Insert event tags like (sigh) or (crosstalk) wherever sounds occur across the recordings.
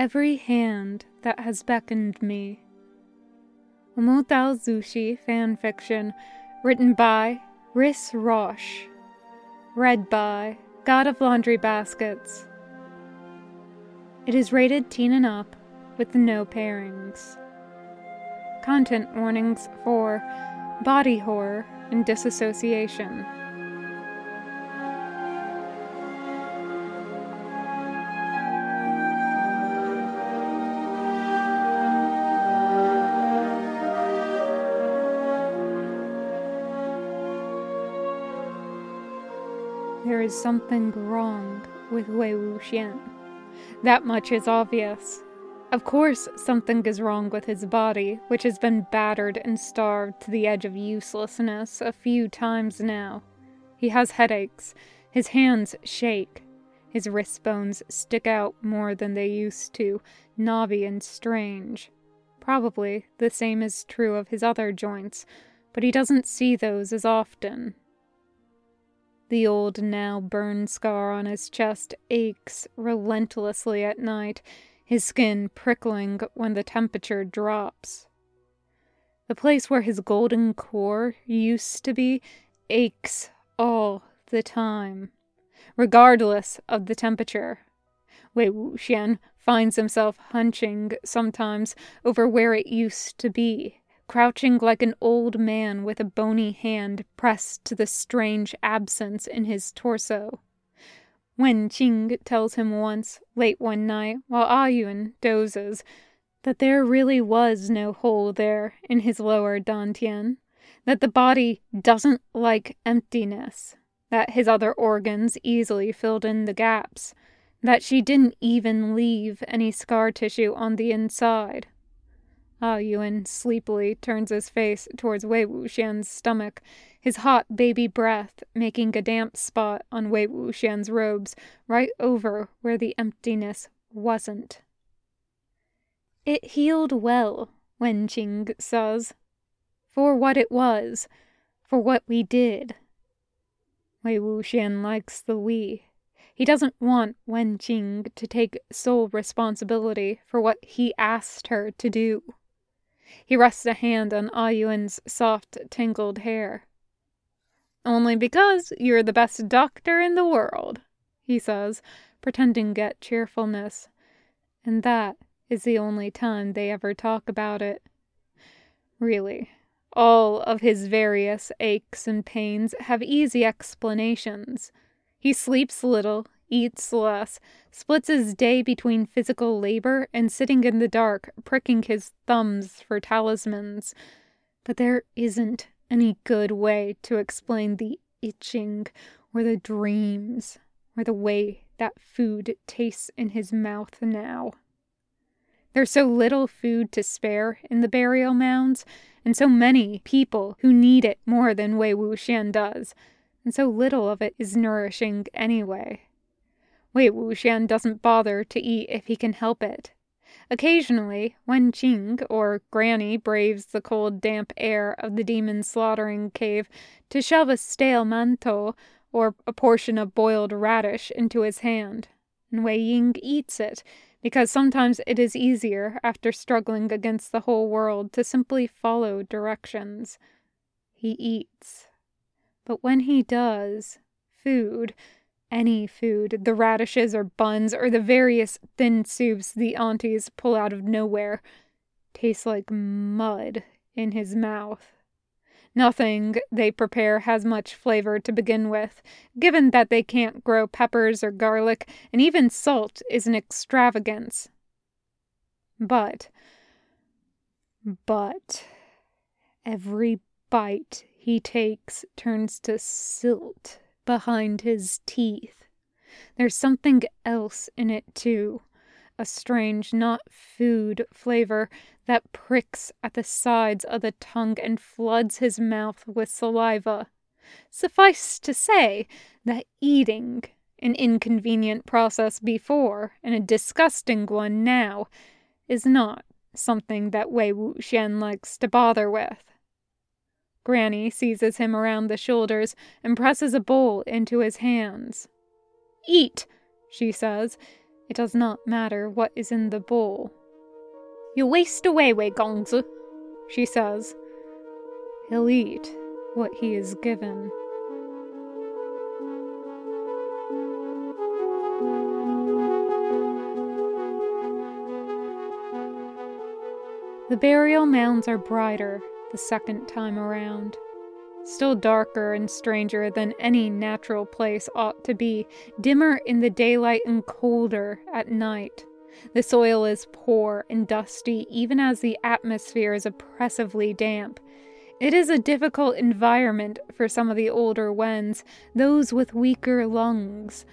every hand that has beckoned me. Mo Dao Zu Shi fanfiction written by wrishwrosh. Read by God of Laundry Baskets. It is rated teen and up with no pairings. Content warnings for body horror and disassociation. Is something wrong with Wei Wuxian. That much is obvious. Of course, something is wrong with his body, which has been battered and starved to the edge of uselessness a few times now. He has headaches, his hands shake, his wrist bones stick out more than they used to, knobby and strange. Probably the same is true of his other joints, but he doesn't see those as often. The old now burned scar on his chest aches relentlessly at night, his skin prickling when the temperature drops. The place where his golden core used to be aches all the time, regardless of the temperature. Wei Wuxian finds himself hunching sometimes over where it used to be crouching like an old man with a bony hand pressed to the strange absence in his torso. Wen Qing tells him once, late one night, while ah Ayuan dozes, that there really was no hole there in his lower dantian, that the body doesn't like emptiness, that his other organs easily filled in the gaps, that she didn't even leave any scar tissue on the inside. Ah Yuan sleepily turns his face towards Wei Wuxian's stomach, his hot baby breath making a damp spot on Wei Wuxian's robes right over where the emptiness wasn't. It healed well, Wen Qing says, for what it was, for what we did. Wei Wuxian likes the we. He doesn't want Wen Qing to take sole responsibility for what he asked her to do. He rests a hand on Ayuan's soft, tangled hair. Only because you're the best doctor in the world, he says, pretending at cheerfulness. And that is the only time they ever talk about it. Really, all of his various aches and pains have easy explanations. He sleeps little, eats less, splits his day between physical labor and sitting in the dark, pricking his thumbs for talismans. But there isn't any good way to explain the itching, or the dreams, or the way that food tastes in his mouth now. There's so little food to spare in the burial mounds, and so many people who need it more than Wei Wuxian does, and so little of it is nourishing anyway. Wei Wuxian doesn't bother to eat if he can help it. Occasionally, Wen Qing or Granny braves the cold, damp air of the demon slaughtering cave to shove a stale mantou or a portion of boiled radish into his hand, and Wei Ying eats it because sometimes it is easier after struggling against the whole world to simply follow directions. He eats. But when he does, food, any food, the radishes or buns or the various thin soups the aunties pull out of nowhere, tastes like mud in his mouth. Nothing they prepare has much flavor to begin with, given that they can't grow peppers or garlic, and even salt is an extravagance. But, but, every bite he takes turns to silt behind his teeth. There's something else in it, too. A strange, not food flavor that pricks at the sides of the tongue and floods his mouth with saliva. Suffice to say that eating, an inconvenient process before and a disgusting one now, is not something that Wei Wuxian likes to bother with. Granny seizes him around the shoulders and presses a bowl into his hands. Eat, she says. It does not matter what is in the bowl. You waste away, Wei Gongzi, she says. He'll eat what he is given. The burial mounds are brighter the second time around. Still darker and stranger than any natural place ought to be, dimmer in the daylight and colder at night. The soil is poor and dusty, even as the atmosphere is oppressively damp. It is a difficult environment for some of the older Wens, those with weaker lungs.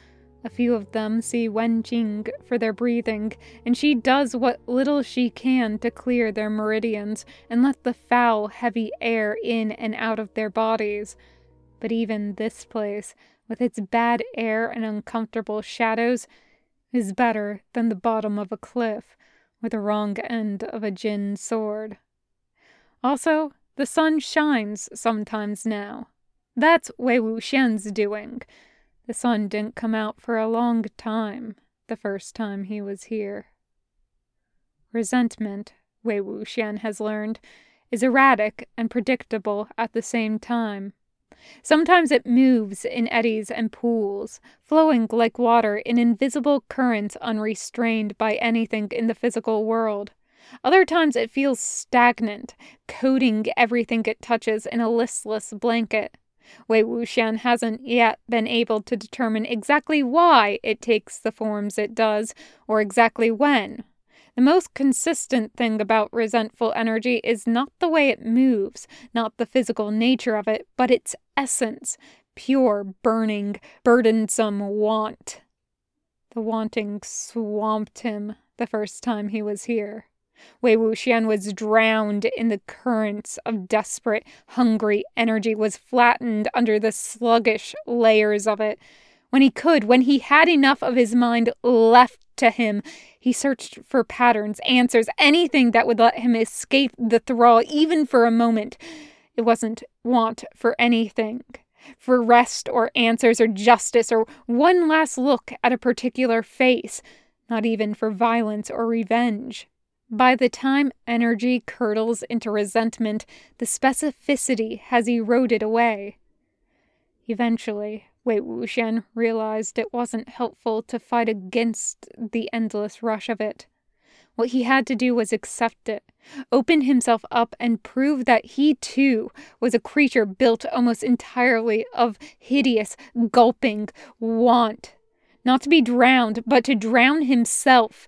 A few of them see Wen Qing for their breathing, and she does what little she can to clear their meridians and let the foul, heavy air in and out of their bodies. But even this place, with its bad air and uncomfortable shadows, is better than the bottom of a cliff or the wrong end of a Jin sword. Also, the sun shines sometimes now. That's Wei Wuxian's doing. The sun didn't come out for a long time the first time he was here. Resentment, Wei Wuxian has learned, is erratic and predictable at the same time. Sometimes it moves in eddies and pools, flowing like water in invisible currents unrestrained by anything in the physical world. Other times it feels stagnant, coating everything it touches in a listless blanket. Wei Wuxian hasn't yet been able to determine exactly why it takes the forms it does, or exactly when. The most consistent thing about resentful energy is not the way it moves, not the physical nature of it, but its essence pure, burning, burdensome want. The wanting swamped him the first time he was here. Wei Wuxian was drowned in the currents of desperate, hungry energy, was flattened under the sluggish layers of it. When he could, when he had enough of his mind left to him, he searched for patterns, answers, anything that would let him escape the thrall, even for a moment. It wasn't want for anything, for rest or answers or justice or one last look at a particular face, not even for violence or revenge. By the time energy curdles into resentment, the specificity has eroded away. Eventually, Wei Wuxian realized it wasn't helpful to fight against the endless rush of it. What he had to do was accept it, open himself up, and prove that he too was a creature built almost entirely of hideous, gulping want. Not to be drowned, but to drown himself.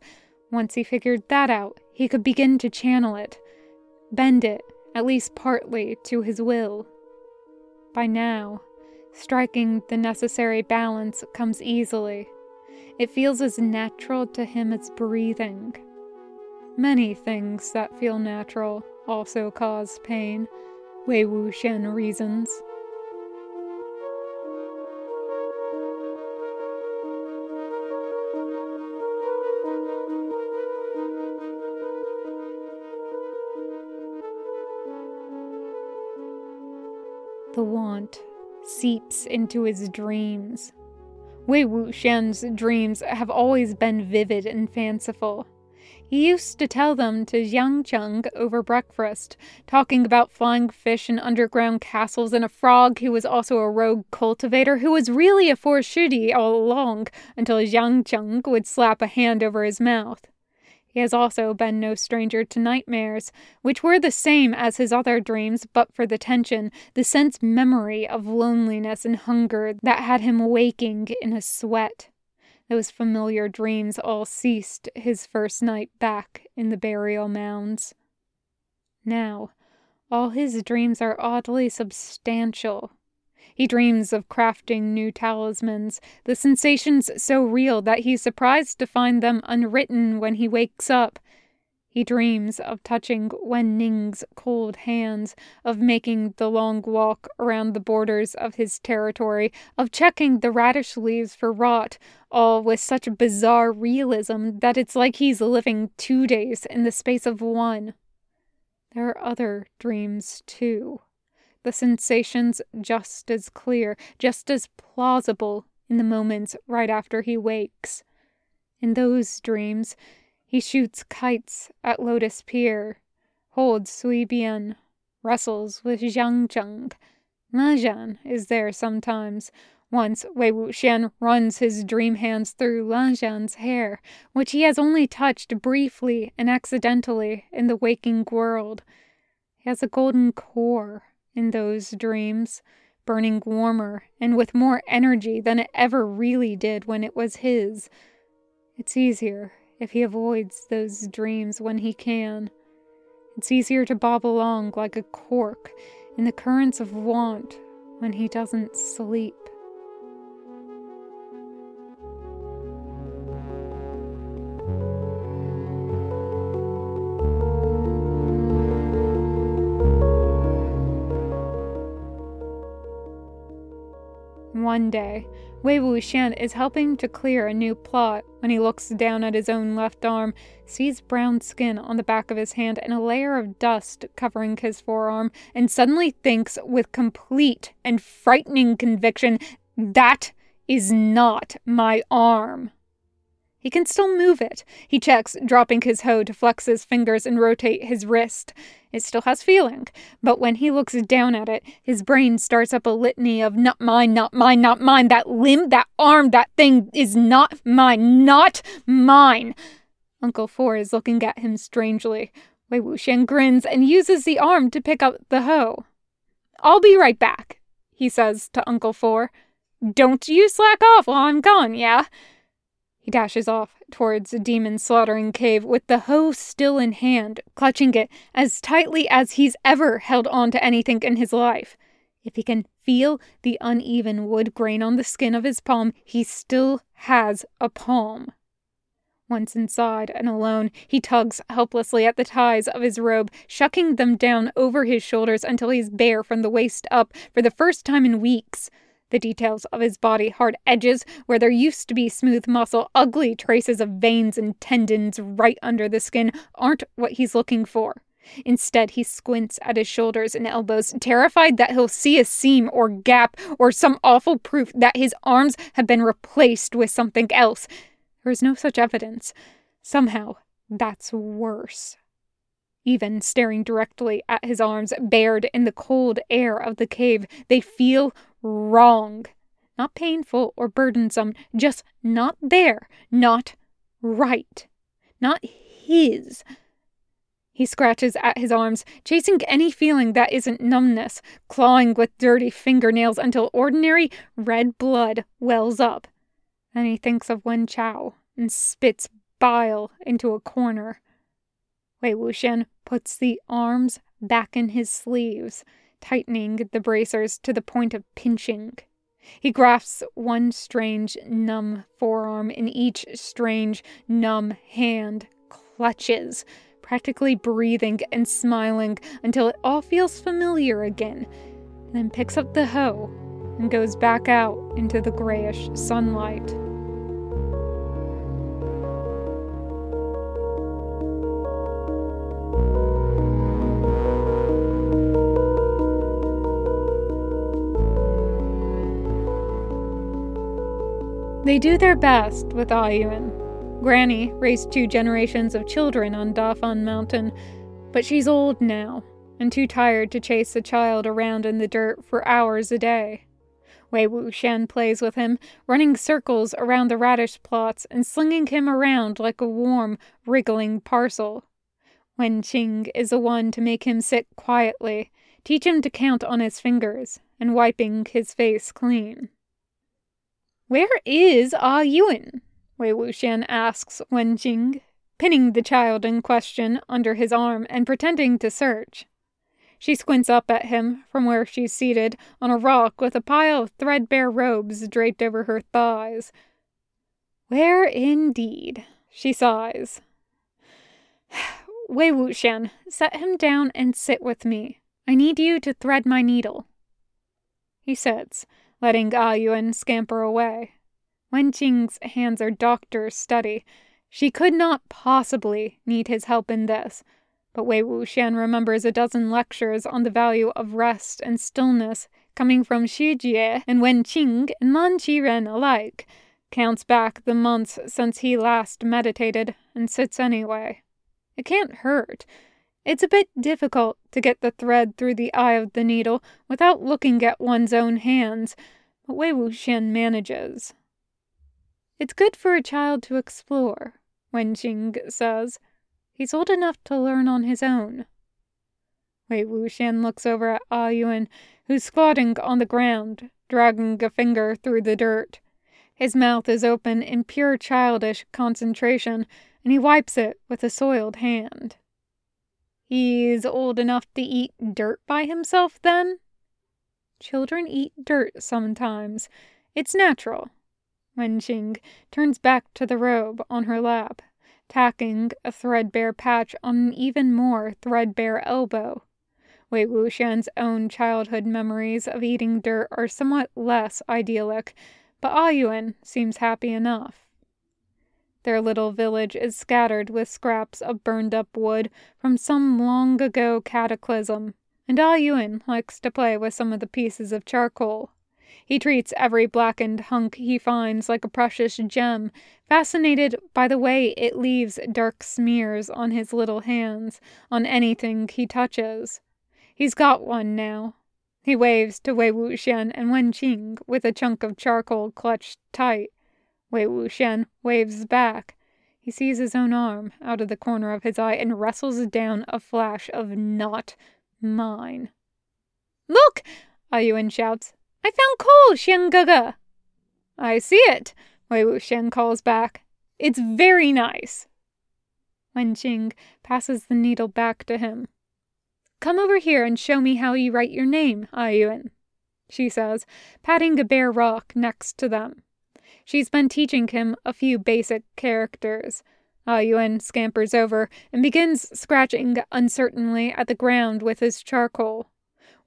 Once he figured that out, he could begin to channel it, bend it, at least partly, to his will. By now, striking the necessary balance comes easily. It feels as natural to him as breathing. Many things that feel natural also cause pain, Wei Wuxian reasons. The want seeps into his dreams. Wei Wuxian's dreams have always been vivid and fanciful. He used to tell them to Jiang Cheng over breakfast, talking about flying fish and underground castles and a frog who was also a rogue cultivator who was really a Foreshudi all along until Jiang Cheng would slap a hand over his mouth. He has also been no stranger to nightmares, which were the same as his other dreams, but for the tension, the sense memory of loneliness and hunger that had him waking in a sweat. Those familiar dreams all ceased his first night back in the burial mounds. Now, all his dreams are oddly substantial, he dreams of crafting new talismans, the sensations so real that he's surprised to find them unwritten when he wakes up. He dreams of touching Wen Ning's cold hands, of making the long walk around the borders of his territory, of checking the radish leaves for rot, all with such bizarre realism that it's like he's living two days in the space of one. There are other dreams, too the sensations just as clear, just as plausible in the moments right after he wakes. In those dreams, he shoots kites at Lotus Pier, holds Sui Bian, wrestles with Jiang Cheng. Lanzhan is there sometimes. Once, Wei Wuxian runs his dream hands through Lanzhan's hair, which he has only touched briefly and accidentally in the waking world. He has a golden core in those dreams, burning warmer and with more energy than it ever really did when it was his. It's easier if he avoids those dreams when he can. It's easier to bob along like a cork in the currents of want when he doesn't sleep. One day, Wei Wuxian is helping to clear a new plot when he looks down at his own left arm, sees brown skin on the back of his hand and a layer of dust covering his forearm, and suddenly thinks with complete and frightening conviction, that is not my arm. He can still move it. He checks, dropping his hoe to flex his fingers and rotate his wrist. It still has feeling, but when he looks down at it, his brain starts up a litany of not mine, not mine, not mine. That limb, that arm, that thing is not mine, not mine. Uncle Four is looking at him strangely. Wei Wuxian grins and uses the arm to pick up the hoe. I'll be right back, he says to Uncle Four. Don't you slack off while I'm gone, yeah? He dashes off towards a demon slaughtering cave with the hoe still in hand, clutching it as tightly as he's ever held on to anything in his life. If he can feel the uneven wood grain on the skin of his palm, he still has a palm. Once inside and alone, he tugs helplessly at the ties of his robe, shucking them down over his shoulders until he's bare from the waist up for the first time in weeks. The details of his body, hard edges where there used to be smooth muscle, ugly traces of veins and tendons right under the skin, aren't what he's looking for. Instead, he squints at his shoulders and elbows, terrified that he'll see a seam or gap or some awful proof that his arms have been replaced with something else. There is no such evidence. Somehow, that's worse. Even staring directly at his arms, bared in the cold air of the cave, they feel wrong. Not painful or burdensome, just not there, not right, not his. He scratches at his arms, chasing any feeling that isn't numbness, clawing with dirty fingernails until ordinary red blood wells up. Then he thinks of Wen Chao and spits bile into a corner. Wei Wuxian puts the arms back in his sleeves, tightening the bracers to the point of pinching. He grasps one strange, numb forearm in each strange, numb hand, clutches, practically breathing and smiling until it all feels familiar again, then picks up the hoe and goes back out into the grayish sunlight. They do their best with ah Ayuan. Granny raised two generations of children on Dafan Mountain, but she's old now and too tired to chase a child around in the dirt for hours a day. Wei Wuxian plays with him, running circles around the radish plots and slinging him around like a warm, wriggling parcel. Wen Qing is the one to make him sit quietly, teach him to count on his fingers, and wiping his face clean. Where is Ah Yuan? Wei Wuxian asks Wen Qing, pinning the child in question under his arm and pretending to search. She squints up at him from where she's seated on a rock with a pile of threadbare robes draped over her thighs. Where indeed? She sighs. (sighs) Wei Wuxian, set him down and sit with me. I need you to thread my needle. He sits, letting Ah Yuan scamper away. Wen Qing's hands are doctor's study. She could not possibly need his help in this. But Wei Wuxian remembers a dozen lectures on the value of rest and stillness coming from Shijie and Wen Qing and Lan Qiren alike. counts back the months since he last meditated, and sits anyway. It can't hurt. It's a bit difficult to get the thread through the eye of the needle without looking at one's own hands, but Wei Wuxian manages. It's good for a child to explore, Wen Qing says. He's old enough to learn on his own. Wei Wuxian looks over at Ah Yuan, who's squatting on the ground, dragging a finger through the dirt. His mouth is open in pure childish concentration, and he wipes it with a soiled hand. He's old enough to eat dirt by himself, then? Children eat dirt sometimes. It's natural. Wen Qing turns back to the robe on her lap, tacking a threadbare patch on an even more threadbare elbow. Wei Wuxian's own childhood memories of eating dirt are somewhat less idyllic, but Ah Yuan seems happy enough. Their little village is scattered with scraps of burned up wood from some long ago cataclysm, and Ah Yuan likes to play with some of the pieces of charcoal. He treats every blackened hunk he finds like a precious gem, fascinated by the way it leaves dark smears on his little hands, on anything he touches. He's got one now, he waves to Wei Wuxian and Wen Qing with a chunk of charcoal clutched tight. Wei Wuxian waves back. He sees his own arm out of the corner of his eye and wrestles down a flash of not mine. Look! Ah Yuan shouts. I found coal, Xian Gege. I see it, Wei Wuxian calls back. It's very nice. Wen Qing passes the needle back to him. Come over here and show me how you write your name, Ayuan, she says, patting a bare rock next to them. She's been teaching him a few basic characters. Ah, Ayuan scampers over and begins scratching uncertainly at the ground with his charcoal.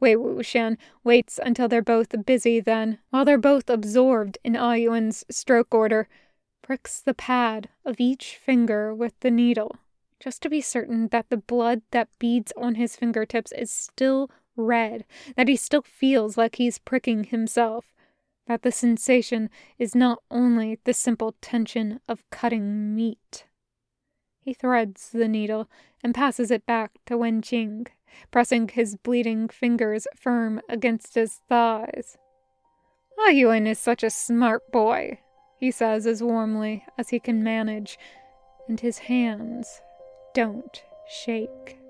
Wei Wuxian waits until they're both busy, then, while they're both absorbed in ah Ayuan's stroke order, pricks the pad of each finger with the needle just to be certain that the blood that beads on his fingertips is still red, that he still feels like he's pricking himself, that the sensation is not only the simple tension of cutting meat. He threads the needle and passes it back to Wen Qing, pressing his bleeding fingers firm against his thighs. Ah Yuan is such a smart boy, he says as warmly as he can manage, and his hands don't shake.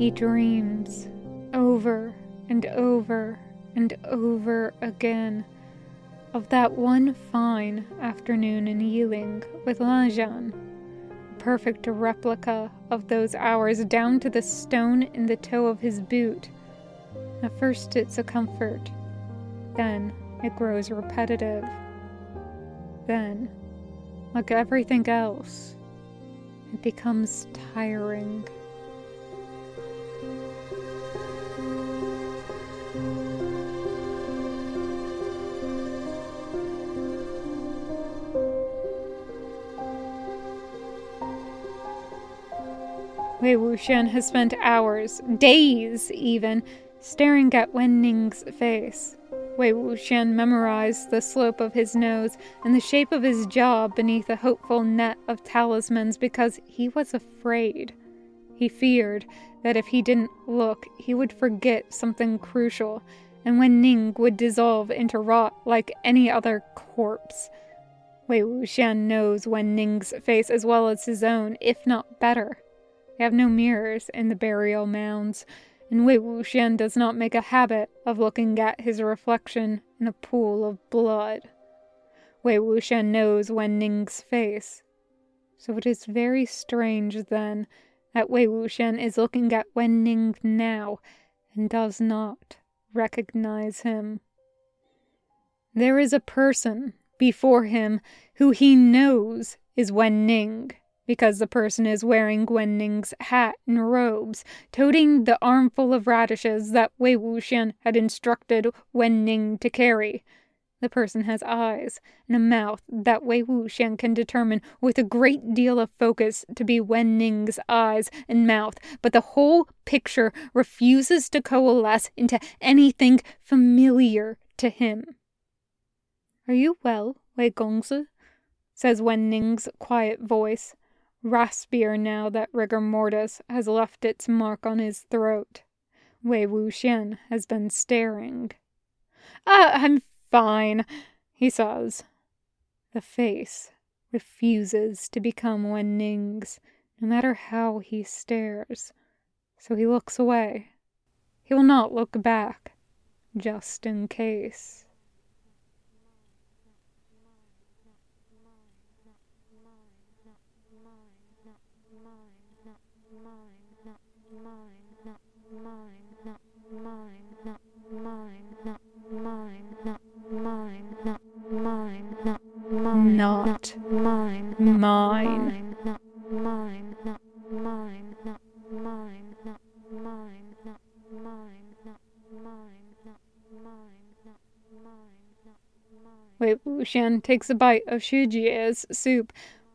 He dreams over and over and over again of that one fine afternoon in Yiling with Lanzhan perfect replica of those hours down to the stone in the toe of his boot. At first, it's a comfort. Then, it grows repetitive. Then, like everything else, it becomes tiring. Wei Wuxian has spent hours, days even, staring at Wen Ning's face. Wei Wuxian memorized the slope of his nose and the shape of his jaw beneath a hopeful net of talismans because he was afraid. He feared that if he didn't look, he would forget something crucial, and Wen Ning would dissolve into rot like any other corpse. Wei Wuxian knows Wen Ning's face as well as his own, if not better. They have no mirrors in the burial mounds, and Wei Wuxian does not make a habit of looking at his reflection in a pool of blood. Wei Wuxian knows Wen Ning's face. So it is very strange, then, that Wei Wuxian is looking at Wen Ning now and does not recognize him. There is a person before him who he knows is Wen Ning because the person is wearing Wen Ning's hat and robes, toting the armful of radishes that Wei Wuxian had instructed Wen Ning to carry. The person has eyes and a mouth that Wei Wuxian can determine with a great deal of focus to be Wen Ning's eyes and mouth, but the whole picture refuses to coalesce into anything familiar to him. Are you well, Wei Gongzi? says Wen Ning's quiet voice, raspier now that rigor mortis has left its mark on his throat. Wei Wuxian has been staring. Ah, I'm Fine, he says. The face refuses to become Wen Ning's, no matter how he stares, so he looks away. He will not look back, just in case. not mine, mine, mine, mine, mine, mine. Wei Wuxian takes a bite of Shijie's soup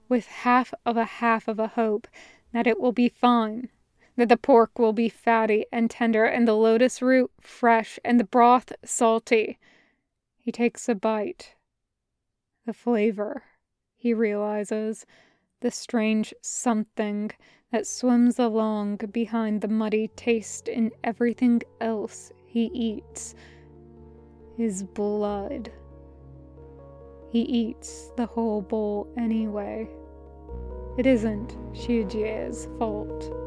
with half of a half of a hope that it will be fine, that the pork will be fatty and tender, and the lotus root fresh, and the broth salty. He takes a bite the flavor, he realizes, the strange something that swims along behind the muddy taste in everything else he eats is blood. He eats the whole bowl anyway. It isn't Shijie's fault.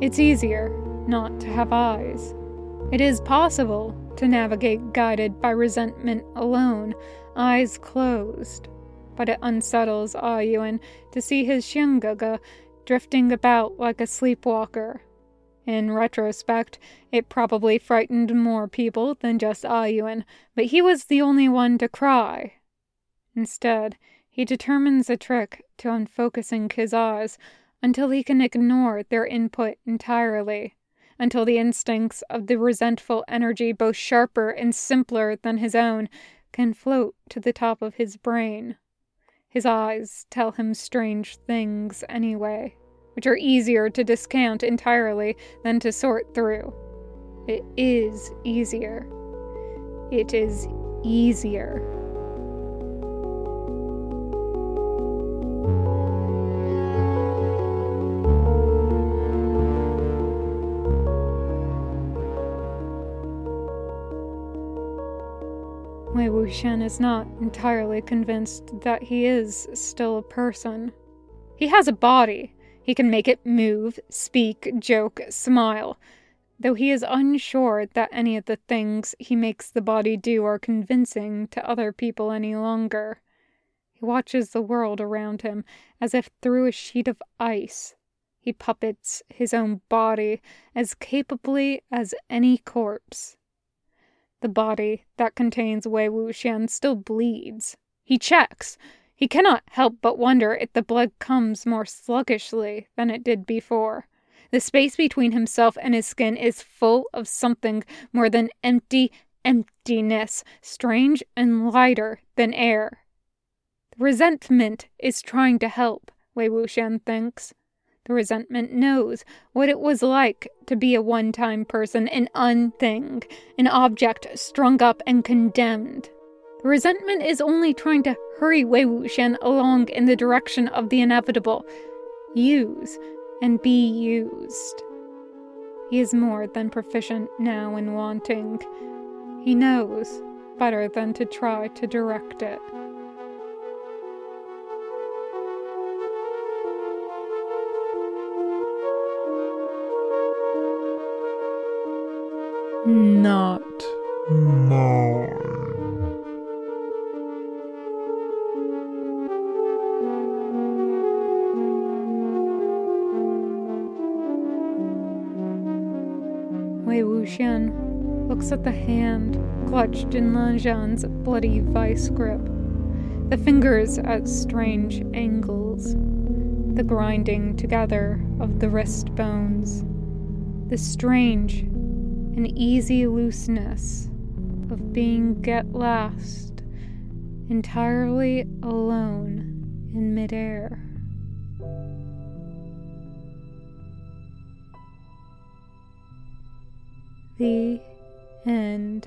It's easier not to have eyes. It is possible to navigate guided by resentment alone, eyes closed. But it unsettles Ah Yuan to see his Xiangge drifting about like a sleepwalker. In retrospect, it probably frightened more people than just Ah Yuan, but he was the only one to cry. Instead, he determines a trick to unfocusing his eyes until he can ignore their input entirely, until the instincts of the resentful energy, both sharper and simpler than his own, can float to the top of his brain. His eyes tell him strange things anyway, which are easier to discount entirely than to sort through. It is easier. It is easier. Wei Wuxian is not entirely convinced that he is still a person. He has a body. He can make it move, speak, joke, smile, though he is unsure that any of the things he makes the body do are convincing to other people any longer. He watches the world around him as if through a sheet of ice. He puppets his own body as capably as any corpse. The body that contains Wei Wuxian still bleeds. He checks. He cannot help but wonder if the blood comes more sluggishly than it did before. The space between himself and his skin is full of something more than empty emptiness, strange and lighter than air. Resentment is trying to help, Wei Wuxian thinks. Resentment knows what it was like to be a one time person, an unthing, an object strung up and condemned. The resentment is only trying to hurry Wei Wuxian along in the direction of the inevitable. Use and be used. He is more than proficient now in wanting. He knows better than to try to direct it. Not mine. Wei Wuxian looks at the hand clutched in Lan Zhan's bloody vice grip. the fingers at strange angles, the grinding together of the wrist bones, the strange and easy looseness of being get last entirely alone in midair. The end.